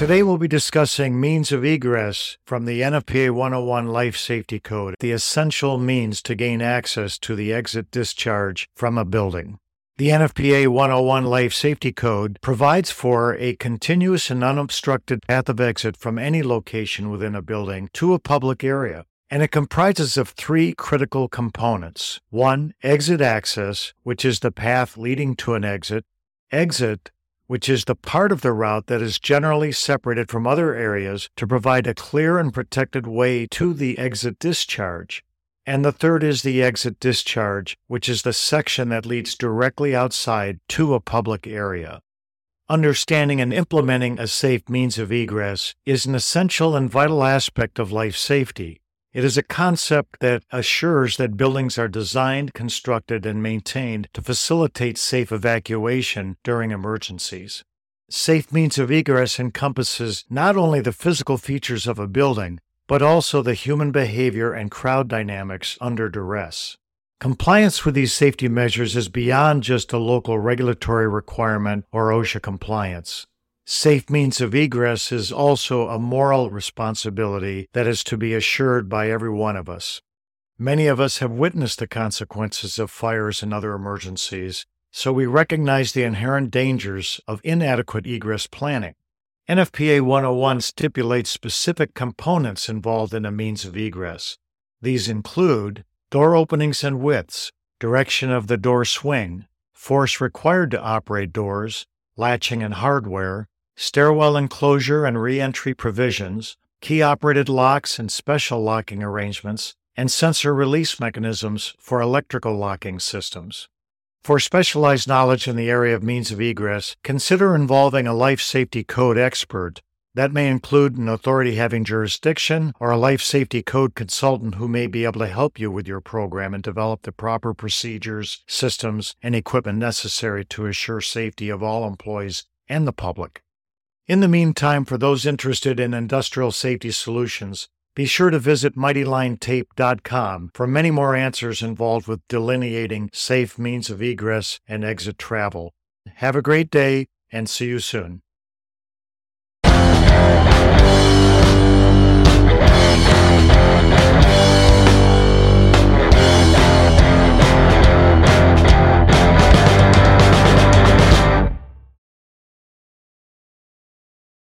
Today we'll be discussing means of egress from the NFPA 101 Life Safety Code, the essential means to gain access to the exit discharge from a building. The NFPA 101 Life Safety Code provides for a continuous and unobstructed path of exit from any location within a building to a public area. And it comprises of three critical components. One, exit access, which is the path leading to an exit. Exit, which is the part of the route that is generally separated from other areas to provide a clear and protected way to the exit discharge. And the third is the exit discharge, which is the section that leads directly outside to a public area. Understanding and implementing a safe means of egress is an essential and vital aspect of life safety. It is a concept that assures that buildings are designed, constructed, and maintained to facilitate safe evacuation during emergencies. Safe means of egress encompasses not only the physical features of a building, but also the human behavior and crowd dynamics under duress. Compliance with these safety measures is beyond just a local regulatory requirement or OSHA compliance. Safe means of egress is also a moral responsibility that is to be assured by every one of us. Many of us have witnessed the consequences of fires and other emergencies, so we recognize the inherent dangers of inadequate egress planning. NFPA 101 stipulates specific components involved in a means of egress. These include door openings and widths, direction of the door swing, force required to operate doors, latching and hardware, stairwell enclosure and reentry provisions, key operated locks and special locking arrangements, and sensor release mechanisms for electrical locking systems. For specialized knowledge in the area of means of egress, consider involving a life safety code expert. That may include an authority having jurisdiction or a life safety code consultant who may be able to help you with your program and develop the proper procedures, systems, and equipment necessary to assure safety of all employees and the public. In the meantime, for those interested in industrial safety solutions, be sure to visit MightyLineTape.com for many more answers involved with delineating safe means of egress and exit travel. Have a great day and see you soon.